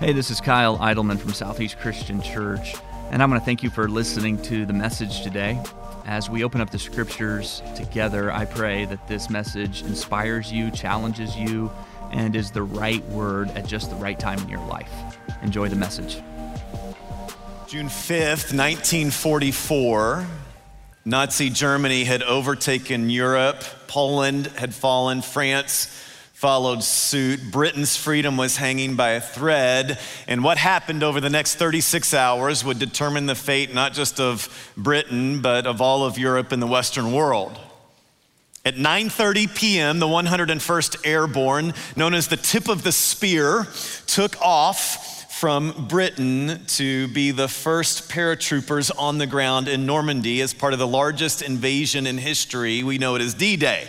Hey, this is Kyle Idleman from Southeast Christian Church, and I want to thank you for listening to the message today. As we open up the scriptures together, I pray that this message inspires you, challenges you, and is the right word at just the right time in your life. Enjoy the message. June 5th, 1944, Nazi Germany had overtaken Europe, Poland had fallen, France followed suit. Britain's freedom was hanging by a thread, and what happened over the next 36 hours would determine the fate not just of Britain, but of all of Europe and the Western world. At 9:30 p.m., the 101st Airborne, known as the tip of the spear, took off from Britain to be the first paratroopers on the ground in Normandy as part of the largest invasion in history. We know it as D-Day.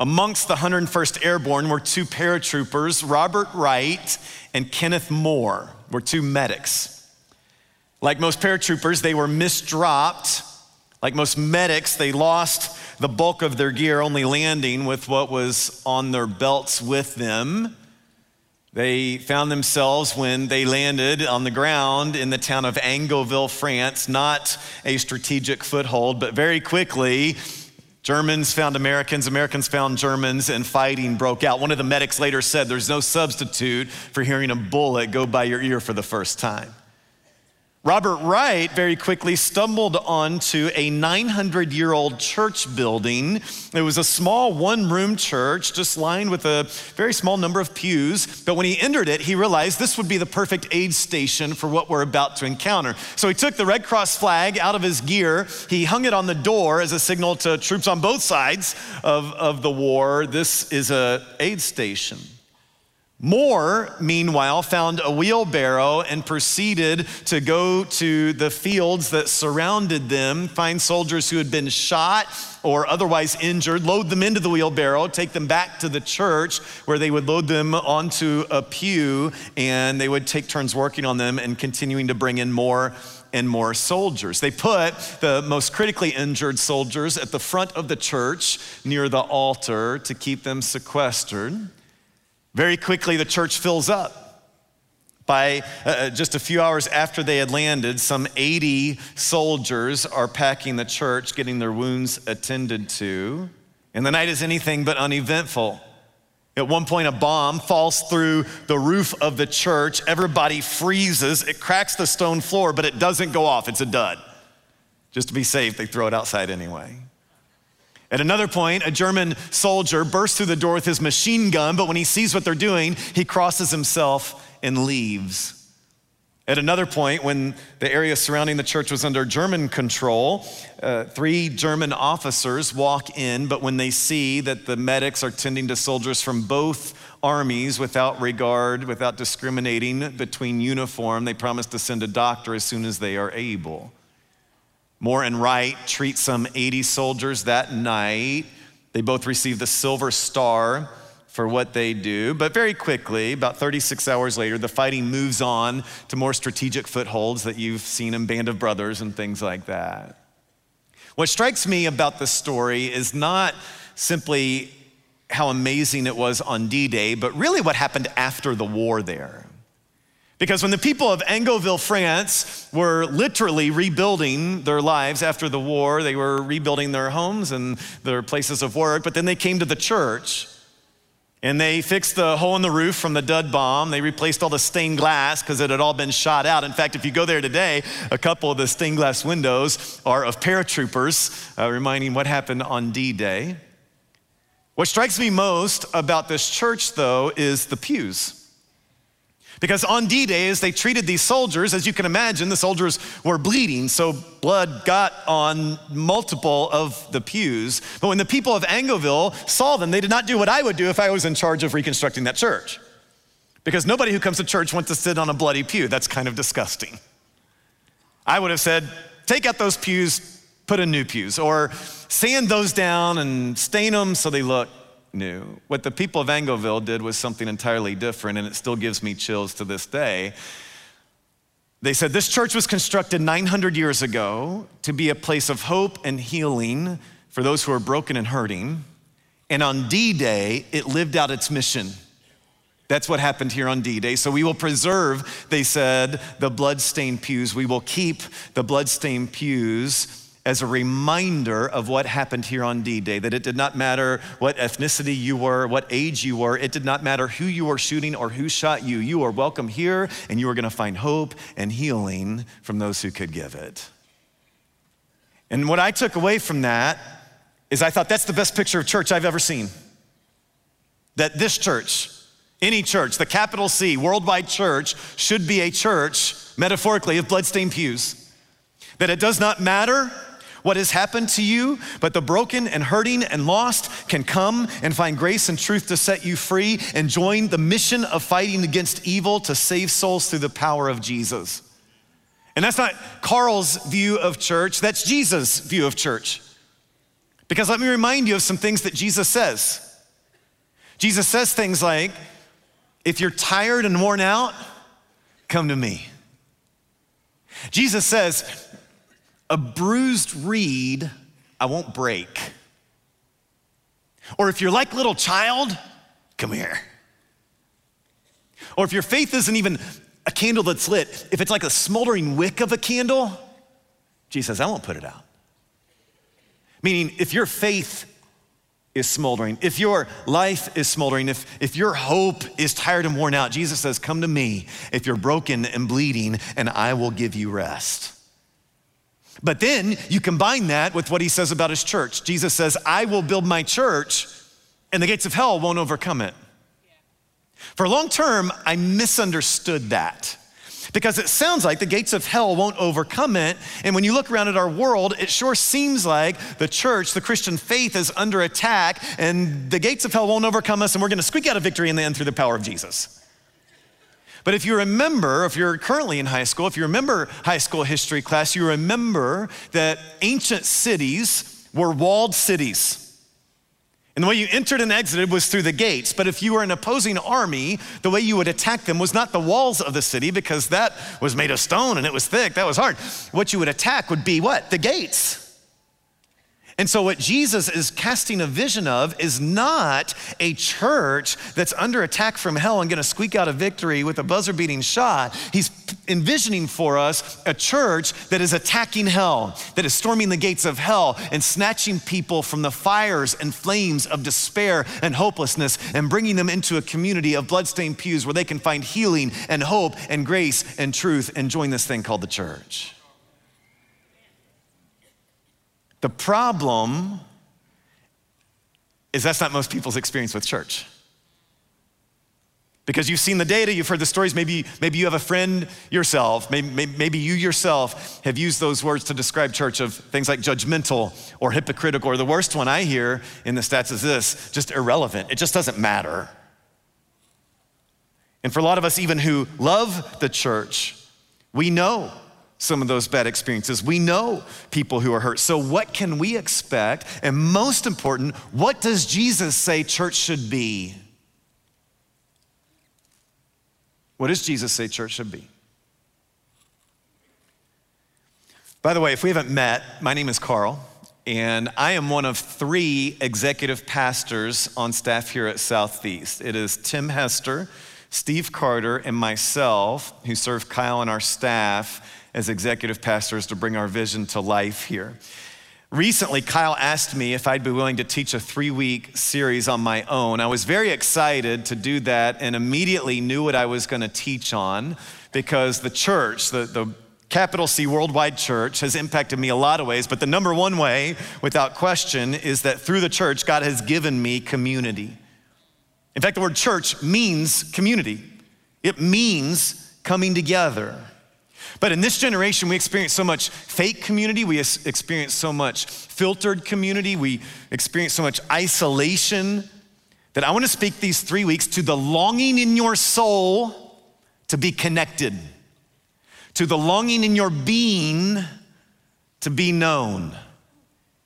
Amongst the 101st Airborne were two paratroopers, Robert Wright and Kenneth Moore, were two medics. Like most paratroopers, they were misdropped. Like most medics, they lost the bulk of their gear, only landing with what was on their belts with them. They found themselves when they landed on the ground in the town of Angoville, France, not a strategic foothold, but very quickly Germans found Americans, Americans found Germans, and fighting broke out. One of the medics later said, There's no substitute for hearing a bullet go by your ear for the first time. Robert Wright very quickly stumbled onto a 900 year old church building. It was a small one room church, just lined with a very small number of pews. But when he entered it, he realized this would be the perfect aid station for what we're about to encounter. So he took the Red Cross flag out of his gear, he hung it on the door as a signal to troops on both sides of, of the war this is a aid station. Moore, meanwhile, found a wheelbarrow and proceeded to go to the fields that surrounded them, find soldiers who had been shot or otherwise injured, load them into the wheelbarrow, take them back to the church where they would load them onto a pew and they would take turns working on them and continuing to bring in more and more soldiers. They put the most critically injured soldiers at the front of the church near the altar to keep them sequestered. Very quickly, the church fills up. By uh, uh, just a few hours after they had landed, some 80 soldiers are packing the church, getting their wounds attended to. And the night is anything but uneventful. At one point, a bomb falls through the roof of the church. Everybody freezes. It cracks the stone floor, but it doesn't go off. It's a dud. Just to be safe, they throw it outside anyway. At another point, a German soldier bursts through the door with his machine gun, but when he sees what they're doing, he crosses himself and leaves. At another point, when the area surrounding the church was under German control, uh, three German officers walk in, but when they see that the medics are tending to soldiers from both armies without regard, without discriminating between uniform, they promise to send a doctor as soon as they are able. Moore and Wright treat some 80 soldiers that night. They both receive the Silver Star for what they do. But very quickly, about 36 hours later, the fighting moves on to more strategic footholds that you've seen in Band of Brothers and things like that. What strikes me about this story is not simply how amazing it was on D Day, but really what happened after the war there. Because when the people of Angoville, France were literally rebuilding their lives after the war, they were rebuilding their homes and their places of work, but then they came to the church and they fixed the hole in the roof from the dud bomb. They replaced all the stained glass because it had all been shot out. In fact, if you go there today, a couple of the stained glass windows are of paratroopers, uh, reminding what happened on D Day. What strikes me most about this church, though, is the pews. Because on D Day, as they treated these soldiers, as you can imagine, the soldiers were bleeding, so blood got on multiple of the pews. But when the people of Angoville saw them, they did not do what I would do if I was in charge of reconstructing that church. Because nobody who comes to church wants to sit on a bloody pew. That's kind of disgusting. I would have said, take out those pews, put in new pews, or sand those down and stain them so they look new. What the people of Angoville did was something entirely different, and it still gives me chills to this day. They said this church was constructed 900 years ago to be a place of hope and healing for those who are broken and hurting. And on D Day, it lived out its mission. That's what happened here on D Day. So we will preserve, they said, the bloodstained pews. We will keep the bloodstained pews as a reminder of what happened here on D Day, that it did not matter what ethnicity you were, what age you were, it did not matter who you were shooting or who shot you. You are welcome here, and you are going to find hope and healing from those who could give it. And what I took away from that is I thought that's the best picture of church I've ever seen. That this church, any church, the capital C, worldwide church, should be a church, metaphorically, of bloodstained pews. That it does not matter what has happened to you, but the broken and hurting and lost can come and find grace and truth to set you free and join the mission of fighting against evil to save souls through the power of Jesus. And that's not Carl's view of church, that's Jesus' view of church. Because let me remind you of some things that Jesus says. Jesus says things like, if you're tired and worn out, come to me. Jesus says, a bruised reed I won't break. Or if you're like little child, come here. Or if your faith isn't even a candle that's lit, if it's like a smoldering wick of a candle, Jesus says, I won't put it out. Meaning, if your faith is smoldering, if your life is smoldering, if, if your hope is tired and worn out, Jesus says, Come to me if you're broken and bleeding, and I will give you rest. But then you combine that with what he says about his church. Jesus says, I will build my church, and the gates of hell won't overcome it. For a long term, I misunderstood that because it sounds like the gates of hell won't overcome it. And when you look around at our world, it sure seems like the church, the Christian faith, is under attack, and the gates of hell won't overcome us, and we're gonna squeak out a victory in the end through the power of Jesus. But if you remember, if you're currently in high school, if you remember high school history class, you remember that ancient cities were walled cities. And the way you entered and exited was through the gates. But if you were an opposing army, the way you would attack them was not the walls of the city because that was made of stone and it was thick. That was hard. What you would attack would be what? The gates. And so, what Jesus is casting a vision of is not a church that's under attack from hell and gonna squeak out a victory with a buzzer beating shot. He's envisioning for us a church that is attacking hell, that is storming the gates of hell and snatching people from the fires and flames of despair and hopelessness and bringing them into a community of bloodstained pews where they can find healing and hope and grace and truth and join this thing called the church. The problem is that's not most people's experience with church. Because you've seen the data, you've heard the stories, maybe, maybe you have a friend yourself, maybe, maybe you yourself have used those words to describe church of things like judgmental or hypocritical, or the worst one I hear in the stats is this just irrelevant. It just doesn't matter. And for a lot of us, even who love the church, we know some of those bad experiences. We know people who are hurt. So, what can we expect? And most important, what does Jesus say church should be? What does Jesus say church should be? By the way, if we haven't met, my name is Carl, and I am one of three executive pastors on staff here at Southeast. It is Tim Hester, Steve Carter, and myself who serve Kyle and our staff as executive pastors to bring our vision to life here. Recently, Kyle asked me if I'd be willing to teach a three week series on my own. I was very excited to do that and immediately knew what I was going to teach on because the church, the, the capital C worldwide church, has impacted me a lot of ways. But the number one way, without question, is that through the church, God has given me community. In fact, the word church means community, it means coming together. But in this generation, we experience so much fake community, we experience so much filtered community, we experience so much isolation that I want to speak these three weeks to the longing in your soul to be connected, to the longing in your being to be known.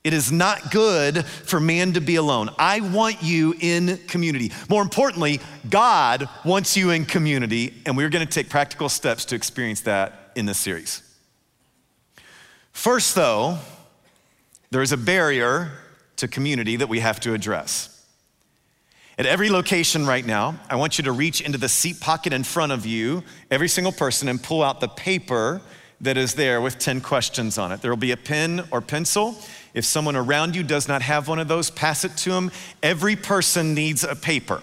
It is not good for man to be alone. I want you in community. More importantly, God wants you in community, and we're going to take practical steps to experience that in this series. First, though, there is a barrier to community that we have to address. At every location right now, I want you to reach into the seat pocket in front of you, every single person, and pull out the paper that is there with 10 questions on it. There will be a pen or pencil. If someone around you does not have one of those, pass it to them. Every person needs a paper.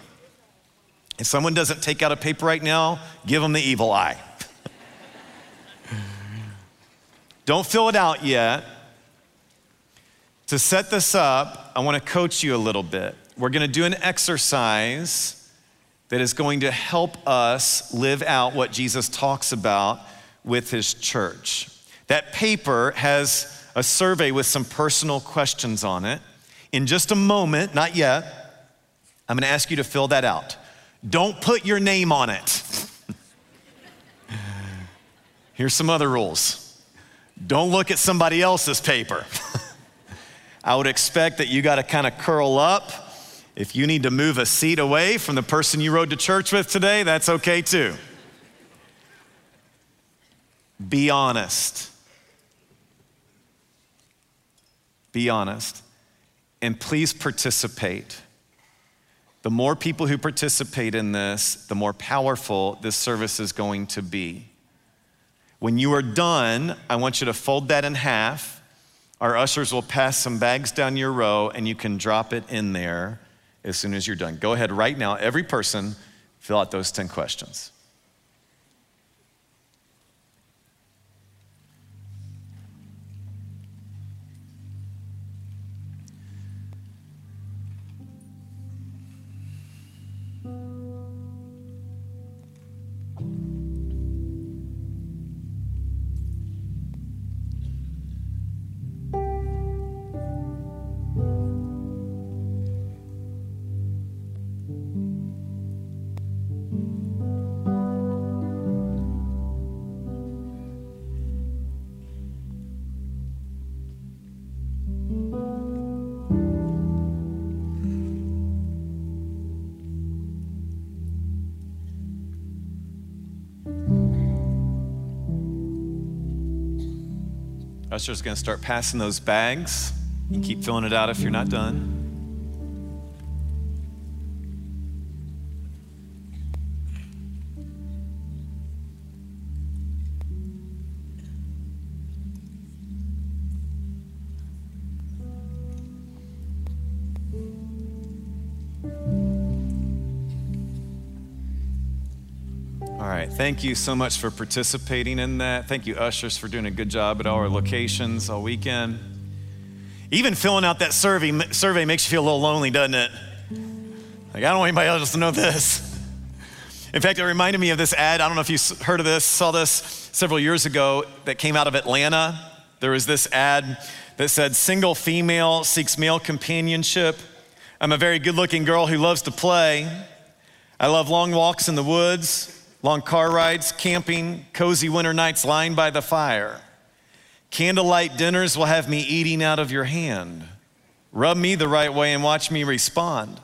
If someone doesn't take out a paper right now, give them the evil eye. Don't fill it out yet. To set this up, I want to coach you a little bit. We're going to do an exercise that is going to help us live out what Jesus talks about with his church. That paper has a survey with some personal questions on it. In just a moment, not yet, I'm going to ask you to fill that out. Don't put your name on it. Here's some other rules don't look at somebody else's paper. I would expect that you got to kind of curl up. If you need to move a seat away from the person you rode to church with today, that's okay too. Be honest. Be honest. And please participate. The more people who participate in this, the more powerful this service is going to be. When you are done, I want you to fold that in half. Our ushers will pass some bags down your row, and you can drop it in there as soon as you're done. Go ahead right now, every person, fill out those 10 questions. Usher's going to start passing those bags. You keep filling it out if you're not done. Thank you so much for participating in that. Thank you, ushers, for doing a good job at all our locations all weekend. Even filling out that survey, survey makes you feel a little lonely, doesn't it? Like, I don't want anybody else to know this. In fact, it reminded me of this ad. I don't know if you heard of this, saw this several years ago that came out of Atlanta. There was this ad that said, Single female seeks male companionship. I'm a very good looking girl who loves to play. I love long walks in the woods long car rides, camping, cozy winter nights lying by the fire. Candlelight dinners will have me eating out of your hand. Rub me the right way and watch me respond.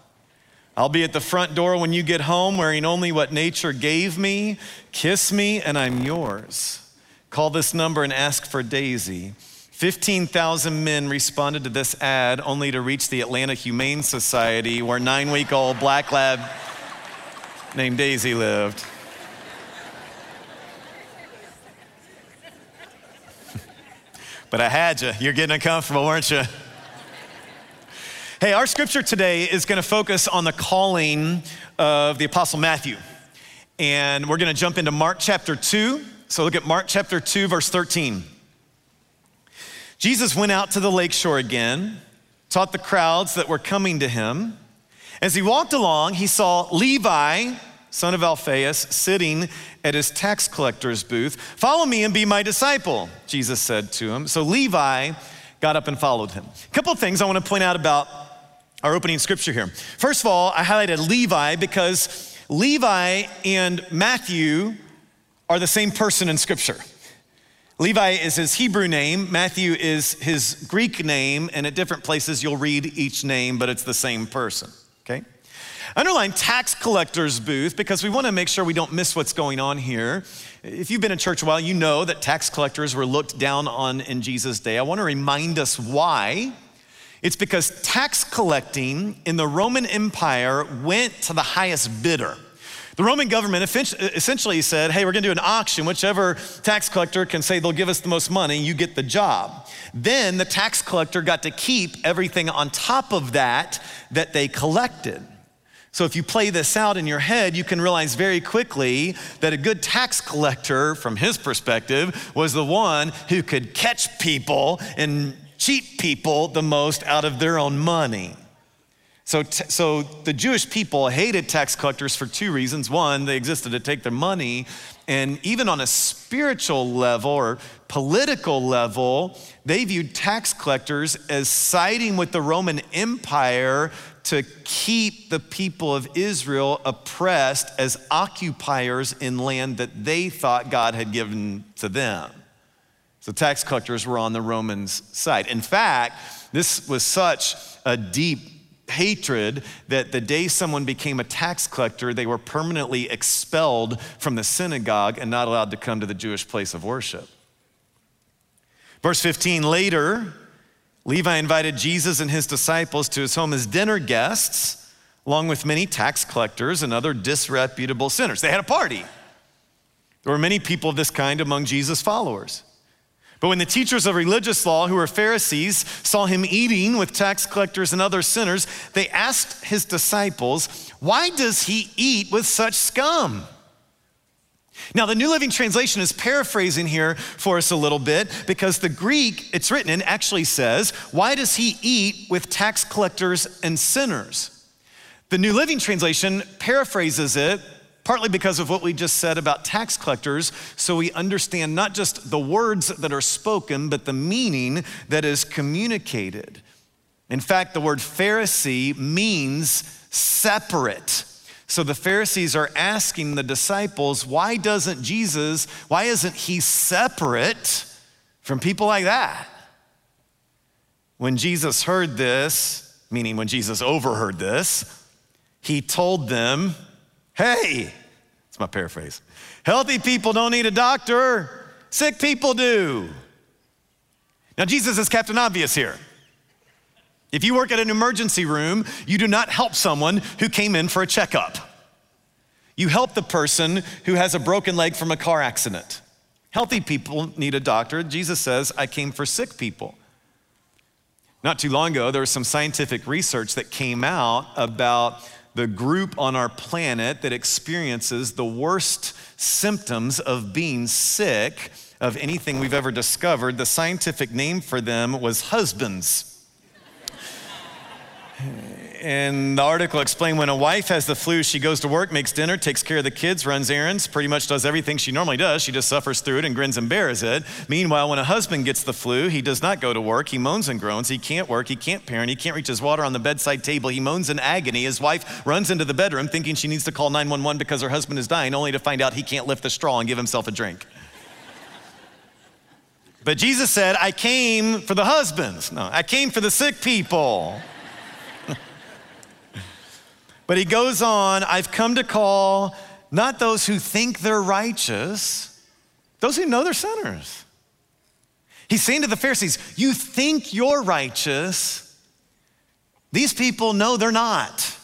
I'll be at the front door when you get home, wearing only what nature gave me. Kiss me, and I'm yours. Call this number and ask for Daisy. 15,000 men responded to this ad only to reach the Atlanta Humane Society, where nine week old black lab named Daisy lived. But I had you. You're getting uncomfortable, weren't you? Hey, our scripture today is going to focus on the calling of the Apostle Matthew. And we're going to jump into Mark chapter 2. So look at Mark chapter 2, verse 13. Jesus went out to the lakeshore again, taught the crowds that were coming to him. As he walked along, he saw Levi son of Alphaeus, sitting at his tax collector's booth. Follow me and be my disciple, Jesus said to him. So Levi got up and followed him. A couple of things I want to point out about our opening scripture here. First of all, I highlighted Levi because Levi and Matthew are the same person in scripture. Levi is his Hebrew name, Matthew is his Greek name, and at different places you'll read each name, but it's the same person, okay? Underline tax collector's booth because we want to make sure we don't miss what's going on here. If you've been in church a while, you know that tax collectors were looked down on in Jesus' day. I want to remind us why It's because tax collecting in the Roman Empire went to the highest bidder. The Roman government essentially said, hey, we're gonna do an auction. Whichever tax collector can say they'll give us the most money, you get the job. Then the tax collector got to keep everything on top of that that they collected. So if you play this out in your head, you can realize very quickly that a good tax collector, from his perspective, was the one who could catch people and cheat people the most out of their own money. So, t- so the Jewish people hated tax collectors for two reasons. One, they existed to take their money. And even on a spiritual level or political level, they viewed tax collectors as siding with the Roman Empire to keep the people of Israel oppressed as occupiers in land that they thought God had given to them. So tax collectors were on the Romans' side. In fact, this was such a deep hatred that the day someone became a tax collector, they were permanently expelled from the synagogue and not allowed to come to the Jewish place of worship. Verse 15 later, Levi invited Jesus and his disciples to his home as dinner guests, along with many tax collectors and other disreputable sinners. They had a party. There were many people of this kind among Jesus' followers. But when the teachers of religious law, who were Pharisees, saw him eating with tax collectors and other sinners, they asked his disciples, Why does he eat with such scum? Now, the New Living Translation is paraphrasing here for us a little bit because the Greek it's written in actually says, Why does he eat with tax collectors and sinners? The New Living Translation paraphrases it partly because of what we just said about tax collectors, so we understand not just the words that are spoken, but the meaning that is communicated. In fact, the word Pharisee means separate. So the Pharisees are asking the disciples, why doesn't Jesus, why isn't he separate from people like that? When Jesus heard this, meaning when Jesus overheard this, he told them, Hey, it's my paraphrase. Healthy people don't need a doctor, sick people do. Now, Jesus is Captain Obvious here. If you work at an emergency room, you do not help someone who came in for a checkup. You help the person who has a broken leg from a car accident. Healthy people need a doctor. Jesus says, I came for sick people. Not too long ago, there was some scientific research that came out about the group on our planet that experiences the worst symptoms of being sick of anything we've ever discovered. The scientific name for them was husbands. And the article explained when a wife has the flu, she goes to work, makes dinner, takes care of the kids, runs errands, pretty much does everything she normally does. She just suffers through it and grins and bears it. Meanwhile, when a husband gets the flu, he does not go to work. He moans and groans. He can't work. He can't parent. He can't reach his water on the bedside table. He moans in agony. His wife runs into the bedroom thinking she needs to call 911 because her husband is dying, only to find out he can't lift the straw and give himself a drink. But Jesus said, I came for the husbands. No, I came for the sick people. But he goes on, I've come to call not those who think they're righteous, those who know they're sinners. He's saying to the Pharisees, You think you're righteous. These people know they're not.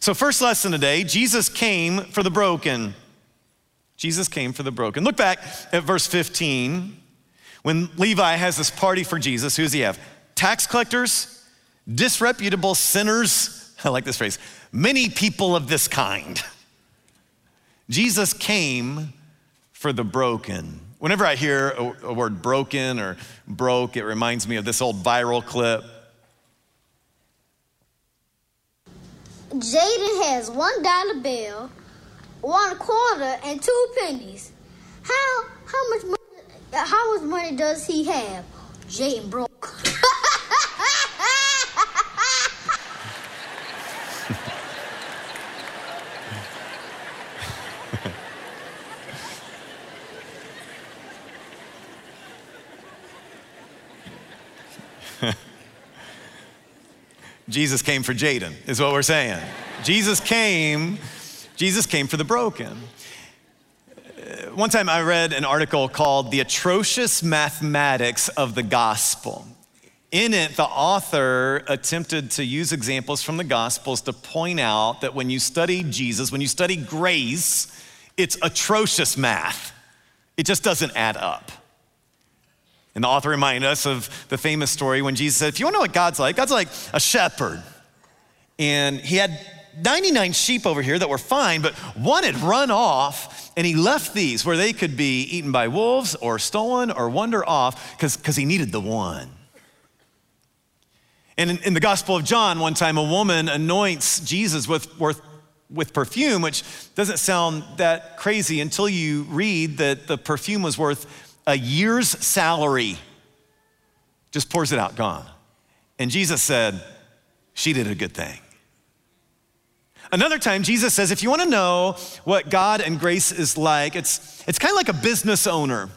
So, first lesson today Jesus came for the broken. Jesus came for the broken. Look back at verse 15. When Levi has this party for Jesus, who does he have? Tax collectors, disreputable sinners, I like this phrase many people of this kind. Jesus came for the broken. Whenever I hear a, a word broken or broke, it reminds me of this old viral clip. Jaden has one dollar bill, one quarter, and two pennies. How how much money, how much money does he have? Jaden broke. Jesus came for Jaden, is what we're saying. Jesus came, Jesus came for the broken. Uh, one time I read an article called The Atrocious Mathematics of the Gospel. in it, the author attempted to use examples from the Gospels to point out that when you study Jesus, when you study grace, it's atrocious math. It just doesn't add up. And the author reminded us of the famous story when Jesus said, If you want to know what God's like, God's like a shepherd. And he had 99 sheep over here that were fine, but one had run off, and he left these where they could be eaten by wolves or stolen or wander off because he needed the one. And in, in, the Gospel of John, one time a woman anoints Jesus with, with, with perfume, which doesn't sound that crazy until you read that the perfume was worth a year's salary. Just pours it out, gone. And Jesus said, She did a good thing. Another time, Jesus says, if you want to know what God and grace is like, it's, it's kind of like a business owner.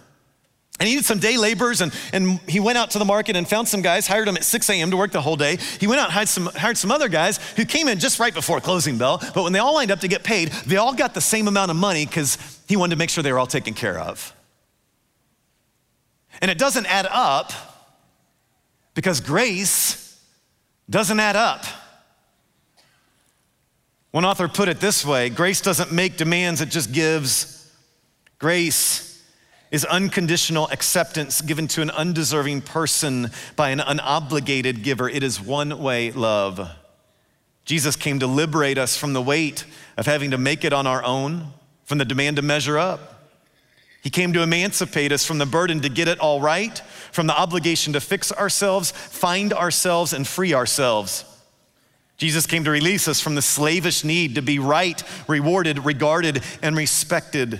And he needed some day laborers, and, and he went out to the market and found some guys, hired them at 6 a.m. to work the whole day. He went out and hired some, hired some other guys who came in just right before closing bell. But when they all lined up to get paid, they all got the same amount of money because he wanted to make sure they were all taken care of. And it doesn't add up because grace doesn't add up. One author put it this way grace doesn't make demands, it just gives. Grace is unconditional acceptance given to an undeserving person by an unobligated giver. It is one way love. Jesus came to liberate us from the weight of having to make it on our own, from the demand to measure up. He came to emancipate us from the burden to get it all right, from the obligation to fix ourselves, find ourselves, and free ourselves. Jesus came to release us from the slavish need to be right, rewarded, regarded, and respected.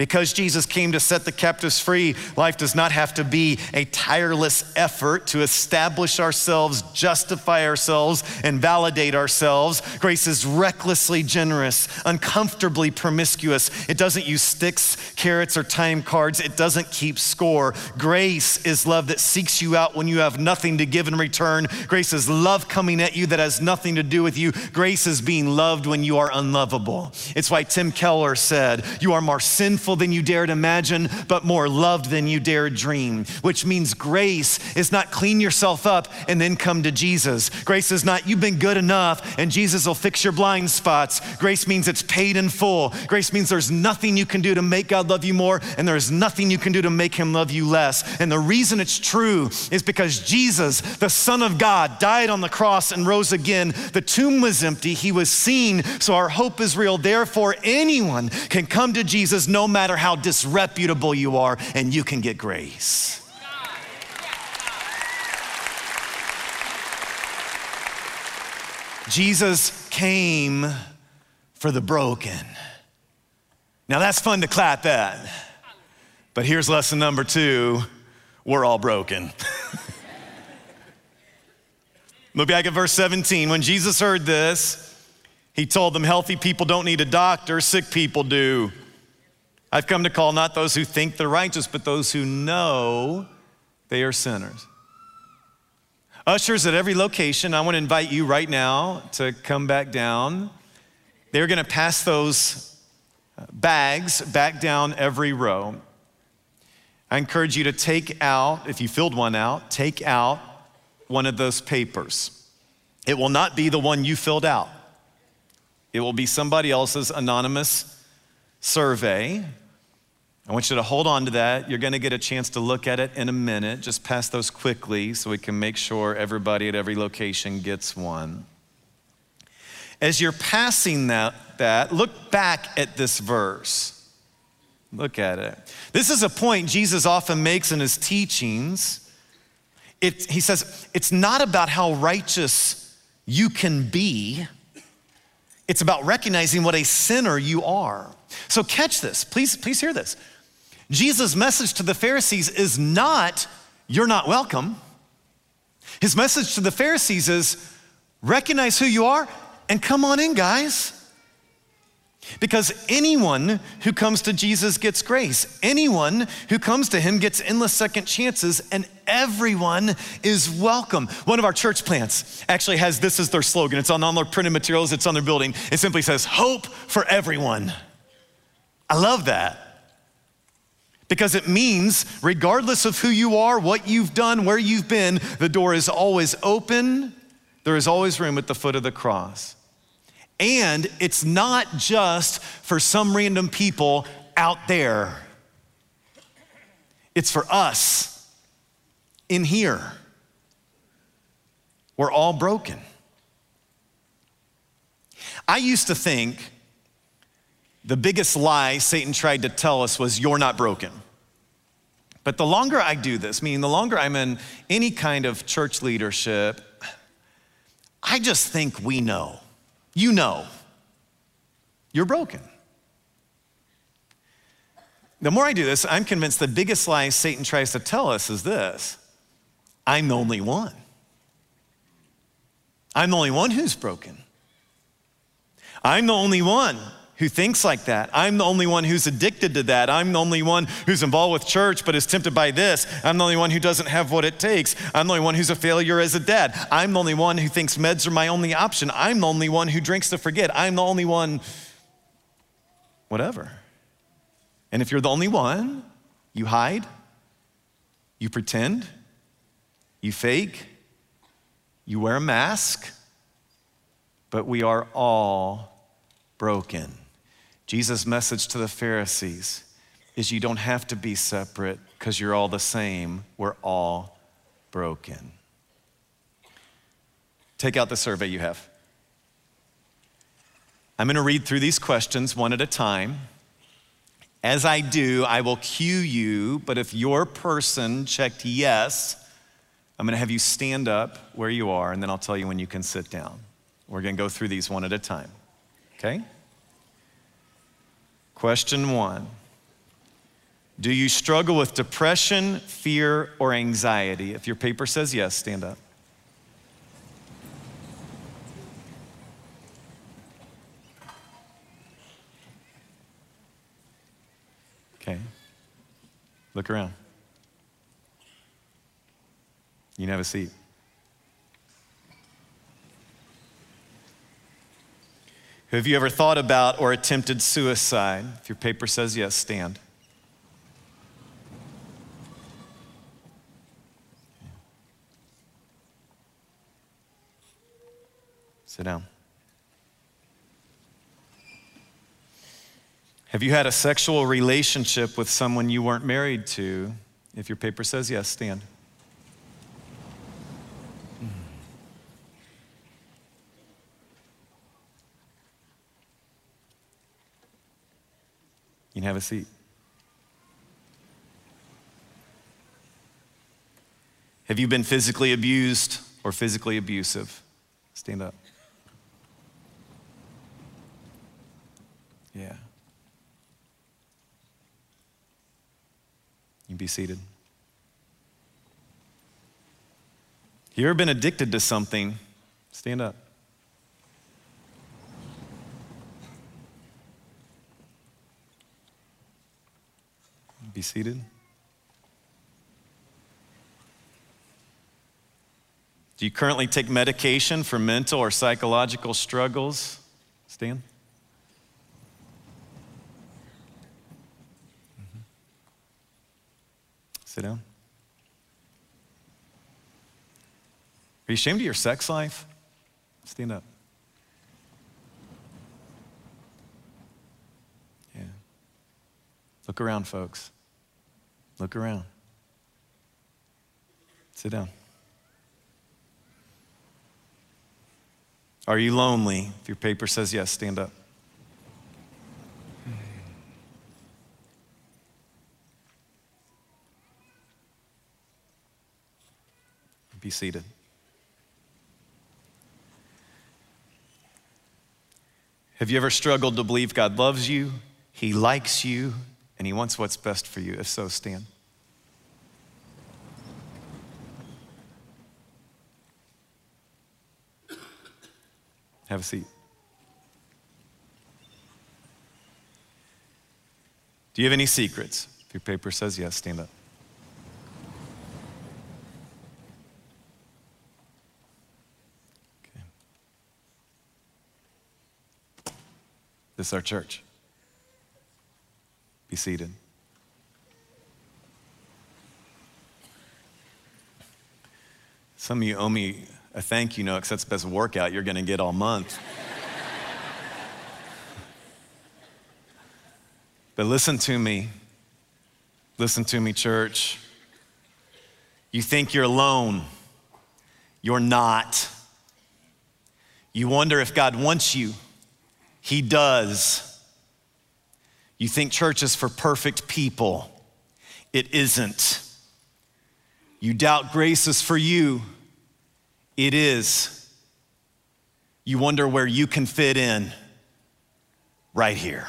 Because Jesus came to set the captives free, life does not have to be a tireless effort to establish ourselves, justify ourselves, and validate ourselves. Grace is recklessly generous, uncomfortably promiscuous. It doesn't use sticks, carrots, or time cards. It doesn't keep score. Grace is love that seeks you out when you have nothing to give in return. Grace is love coming at you that has nothing to do with you. Grace is being loved when you are unlovable. It's why Tim Keller said, You are more sinful than you dared imagine, but more loved than you dared dream, which means grace is not clean yourself up and then come to Jesus. Grace is not you've been good enough and Jesus will fix your blind spots. Grace means it's paid in full. Grace means there's nothing you can do to make God love you more and there's nothing you can do to make him love you less. And the reason it's true is because Jesus, the Son of God, died on the cross and rose again. The tomb was empty, he was seen, so our hope is real. Therefore, anyone can come to Jesus no matter how disreputable you are, and you can get grace. Jesus came for the broken. Now that's fun to clap at. But here's lesson number two we're all broken. Look back at verse 17. When Jesus heard this, he told them, Healthy people don't need a doctor, sick people do. I've come to call not those who think they're righteous, but those who know they are sinners. Ushers at every location, I want to invite you right now to come back down. They're going to pass those bags back down every row. I encourage you to take out, if you filled one out, take out one of those papers. It will not be the one you filled out, it will be somebody else's anonymous survey. I want you to hold on to that. You're going to get a chance to look at it in a minute. Just pass those quickly so we can make sure everybody at every location gets one. As you're passing that, that look back at this verse. Look at it. This is a point Jesus often makes in his teachings. It, he says, it's not about how righteous you can be, it's about recognizing what a sinner you are. So catch this. Please, please hear this. Jesus' message to the Pharisees is not, you're not welcome. His message to the Pharisees is, recognize who you are and come on in, guys. Because anyone who comes to Jesus gets grace. Anyone who comes to him gets endless second chances, and everyone is welcome. One of our church plants actually has this as their slogan. It's on all their printed materials, it's on their building. It simply says, Hope for everyone. I love that. Because it means, regardless of who you are, what you've done, where you've been, the door is always open. There is always room at the foot of the cross. And it's not just for some random people out there, it's for us in here. We're all broken. I used to think the biggest lie Satan tried to tell us was, You're not broken. But the longer I do this, meaning the longer I'm in any kind of church leadership, I just think we know. You know. You're broken. The more I do this, I'm convinced the biggest lie Satan tries to tell us is this I'm the only one. I'm the only one who's broken. I'm the only one who thinks like that. I'm the only one who's addicted to that. I'm the only one who's involved with church but is tempted by this. I'm the only one who doesn't have what it takes. I'm the only one who's a failure as a dad. I'm the only one who thinks meds are my only option. I'm the only one who drinks to forget. I'm the only one, whatever. And if you're the only one, you hide, you pretend, you fake, you wear a mask, but we are all broken. Jesus' message to the Pharisees is you don't have to be separate because you're all the same. We're all broken. Take out the survey you have. I'm going to read through these questions one at a time. As I do, I will cue you, but if your person checked yes, I'm going to have you stand up where you are, and then I'll tell you when you can sit down. We're going to go through these one at a time. Okay? Question one Do you struggle with depression, fear, or anxiety? If your paper says yes, stand up. Okay. Look around. You can have a seat. Have you ever thought about or attempted suicide? If your paper says yes, stand. Sit down. Have you had a sexual relationship with someone you weren't married to? If your paper says yes, stand. You can have a seat. Have you been physically abused or physically abusive? Stand up. Yeah. You be seated. You ever been addicted to something? Stand up. Be seated. Do you currently take medication for mental or psychological struggles? Stan? Mm-hmm. Sit down. Are you ashamed of your sex life? Stand up. Yeah. Look around, folks. Look around. Sit down. Are you lonely? If your paper says yes, stand up. Be seated. Have you ever struggled to believe God loves you, He likes you, and He wants what's best for you. If so, stand. Have a seat. Do you have any secrets? If your paper says yes, stand up. Okay. This is our church. Be seated. Some of you owe me a thank you note because that's the best workout you're going to get all month. but listen to me. Listen to me, church. You think you're alone, you're not. You wonder if God wants you, He does. You think church is for perfect people, it isn't. You doubt grace is for you, it is. You wonder where you can fit in right here.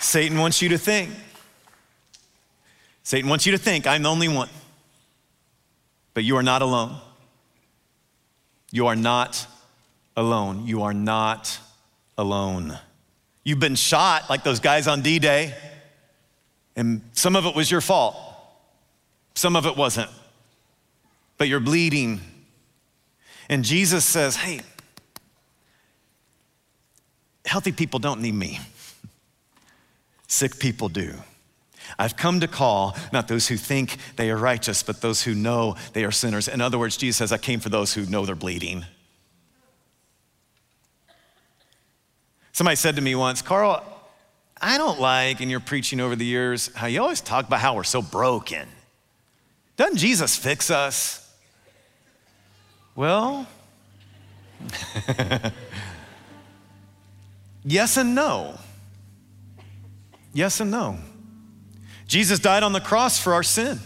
Satan wants you to think. Satan wants you to think, I'm the only one. But you are not alone. You are not alone. You are not alone. You've been shot like those guys on D Day, and some of it was your fault, some of it wasn't. But you're bleeding. And Jesus says, Hey, healthy people don't need me. Sick people do. I've come to call not those who think they are righteous, but those who know they are sinners. In other words, Jesus says, I came for those who know they're bleeding. Somebody said to me once, Carl, I don't like in your preaching over the years how you always talk about how we're so broken. Doesn't Jesus fix us? Well, yes and no. Yes and no. Jesus died on the cross for our sin.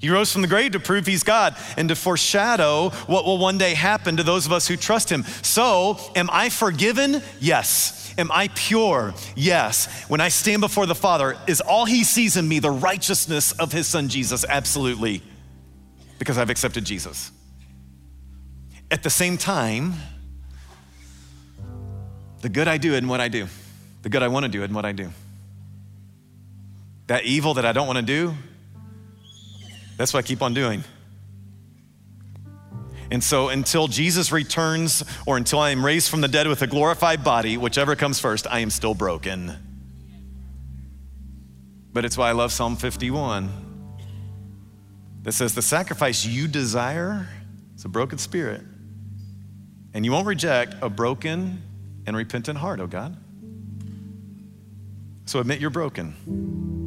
He rose from the grave to prove he's God and to foreshadow what will one day happen to those of us who trust him. So, am I forgiven? Yes. Am I pure? Yes. When I stand before the Father, is all he sees in me the righteousness of his son Jesus? Absolutely. Because I've accepted Jesus. At the same time, the good I do and what I do, the good I want to do and what I do. That evil that I don't want to do, that's what I keep on doing. And so, until Jesus returns or until I am raised from the dead with a glorified body, whichever comes first, I am still broken. But it's why I love Psalm 51 that says, The sacrifice you desire is a broken spirit. And you won't reject a broken and repentant heart, oh God. So admit you're broken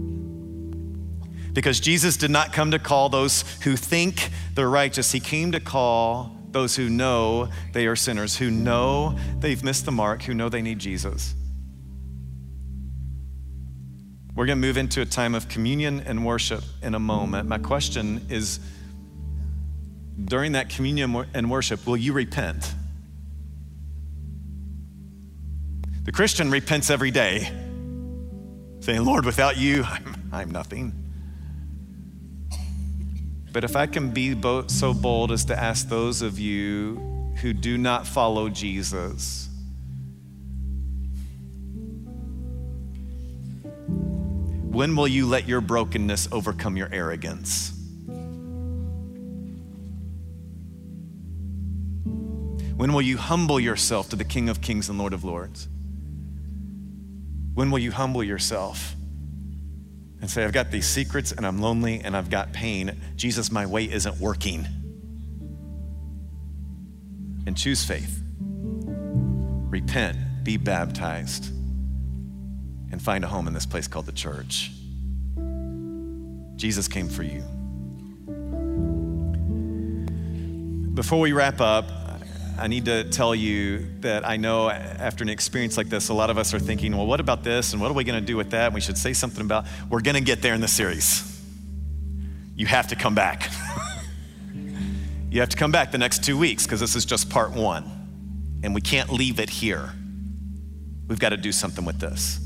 because Jesus did not come to call those who think they're righteous, He came to call those who know they are sinners, who know they've missed the mark, who know they need Jesus. We're going to move into a time of communion and worship in a moment. My question is during that communion and worship, will you repent? The Christian repents every day, saying, Lord, without you, I'm, I'm nothing. But if I can be so bold as to ask those of you who do not follow Jesus, when will you let your brokenness overcome your arrogance? When will you humble yourself to the King of Kings and Lord of Lords? When will you humble yourself? And say, I've got these secrets and I'm lonely and I've got pain. Jesus, my way isn't working. And choose faith. Repent, be baptized, and find a home in this place called the church. Jesus came for you. Before we wrap up, I need to tell you that I know after an experience like this, a lot of us are thinking, well, what about this? And what are we going to do with that? And we should say something about, we're going to get there in the series. You have to come back. you have to come back the next two weeks because this is just part one. And we can't leave it here. We've got to do something with this.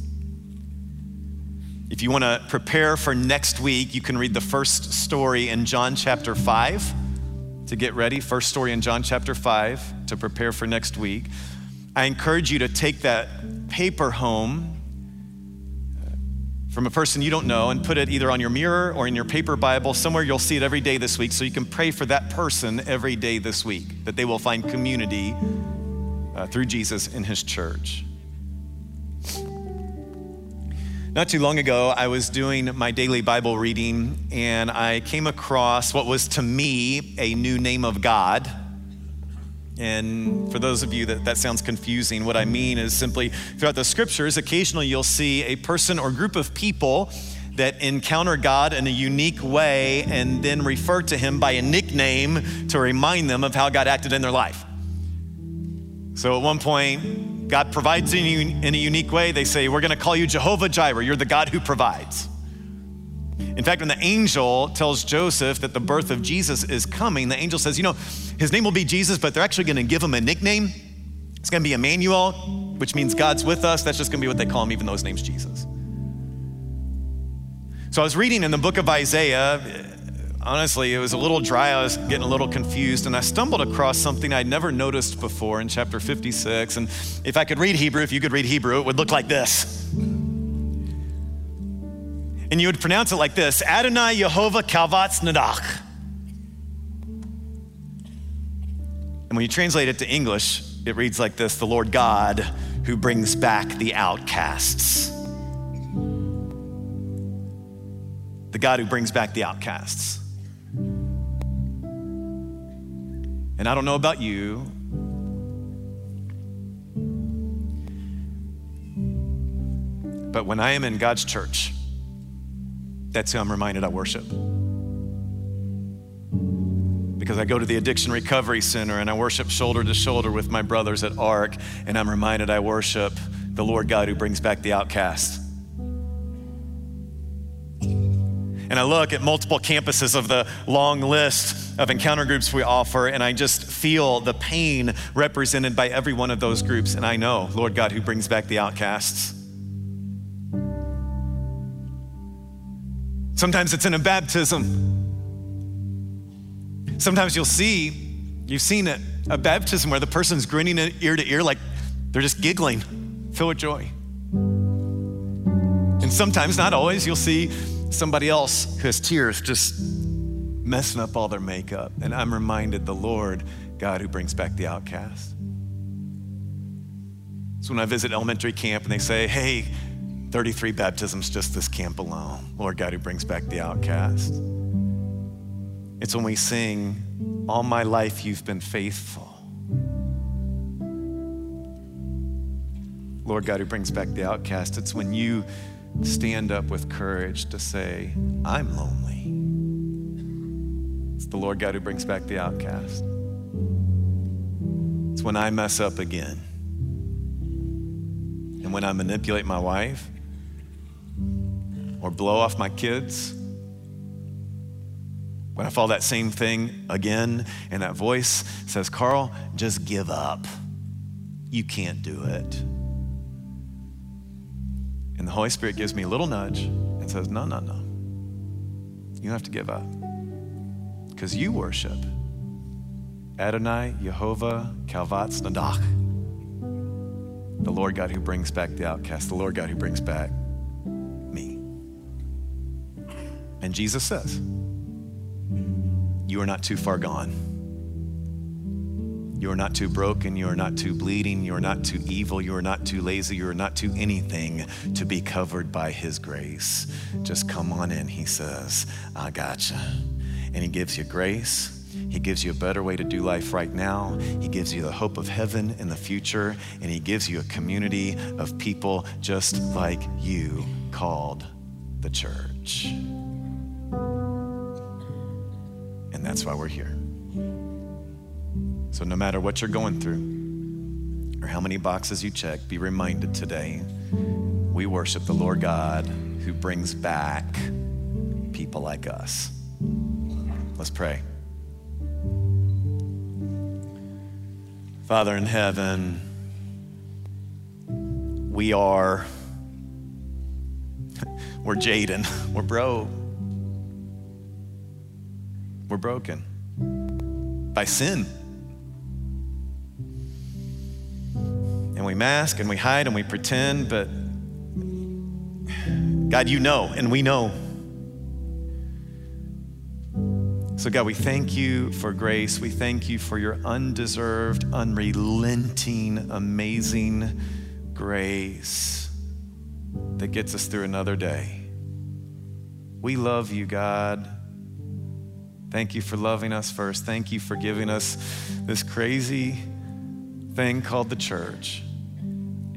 If you want to prepare for next week, you can read the first story in John chapter 5 to get ready. First story in John chapter 5 to prepare for next week. I encourage you to take that paper home uh, from a person you don't know and put it either on your mirror or in your paper Bible. Somewhere you'll see it every day this week so you can pray for that person every day this week, that they will find community uh, through Jesus in his church. Not too long ago, I was doing my daily Bible reading and I came across what was to me a new name of God. And for those of you that that sounds confusing, what I mean is simply throughout the scriptures, occasionally you'll see a person or group of people that encounter God in a unique way and then refer to him by a nickname to remind them of how God acted in their life. So at one point, God provides in, in a unique way. They say, We're going to call you Jehovah Jireh. You're the God who provides. In fact, when the angel tells Joseph that the birth of Jesus is coming, the angel says, You know, his name will be Jesus, but they're actually going to give him a nickname. It's going to be Emmanuel, which means God's with us. That's just going to be what they call him, even though his name's Jesus. So I was reading in the book of Isaiah honestly, it was a little dry. I was getting a little confused, and I stumbled across something I'd never noticed before in chapter 56. And if I could read Hebrew, if you could read Hebrew, it would look like this. And you would pronounce it like this Adonai Yehovah Kalvatz Nadach. And when you translate it to English, it reads like this The Lord God who brings back the outcasts. The God who brings back the outcasts. And I don't know about you, but when I am in God's church, that's who I'm reminded I worship. Because I go to the Addiction Recovery Center and I worship shoulder to shoulder with my brothers at ARC, and I'm reminded I worship the Lord God who brings back the outcast. And I look at multiple campuses of the long list of encounter groups we offer, and I just feel the pain represented by every one of those groups. And I know, Lord God, who brings back the outcasts. Sometimes it's in a baptism. Sometimes you'll see, you've seen it, a baptism where the person's grinning ear to ear like they're just giggling, filled with joy. And sometimes, not always, you'll see somebody else who has tears just messing up all their makeup. And I'm reminded the Lord, God who brings back the outcast. So when I visit elementary camp and they say, hey, 33 baptisms just this camp alone, Lord God who brings back the outcast. It's when we sing, All my life you've been faithful. Lord God who brings back the outcast. It's when you stand up with courage to say, I'm lonely. The Lord God who brings back the outcast. It's when I mess up again. And when I manipulate my wife or blow off my kids, when I fall that same thing again and that voice says, Carl, just give up. You can't do it. And the Holy Spirit gives me a little nudge and says, No, no, no. You don't have to give up. Because you worship Adonai, Jehovah, Kalvatz, Nadach. The Lord God who brings back the outcast, the Lord God who brings back me. And Jesus says, You are not too far gone. You are not too broken. You are not too bleeding. You are not too evil. You are not too lazy. You are not too anything to be covered by His grace. Just come on in, He says. I gotcha. And He gives you grace. He gives you a better way to do life right now. He gives you the hope of heaven in the future. And He gives you a community of people just like you called the church. And that's why we're here. So, no matter what you're going through or how many boxes you check, be reminded today we worship the Lord God who brings back people like us. Let's pray. Father in heaven, we are, we're Jaden, we're bro, we're broken by sin. and we mask and we hide and we pretend, but God, you know, and we know. So, God, we thank you for grace. We thank you for your undeserved, unrelenting, amazing grace. that gets us through another day. We love you, God. Thank you for loving us first. Thank you for giving us this crazy thing called the church.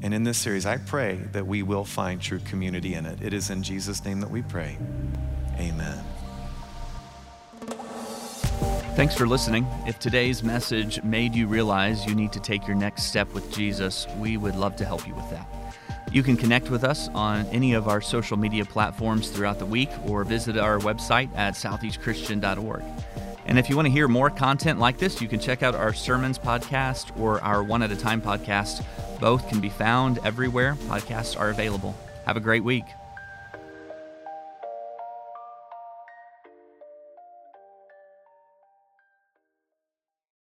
And in this series, I pray that we will find true community in it. It is in Jesus' name that we pray. Amen. Thanks for listening. If today's message made you realize you need to take your next step with Jesus, we would love to help you with that. You can connect with us on any of our social media platforms throughout the week or visit our website at southeastchristian.org. And if you want to hear more content like this, you can check out our sermons podcast or our One at a Time podcast. Both can be found everywhere podcasts are available. Have a great week.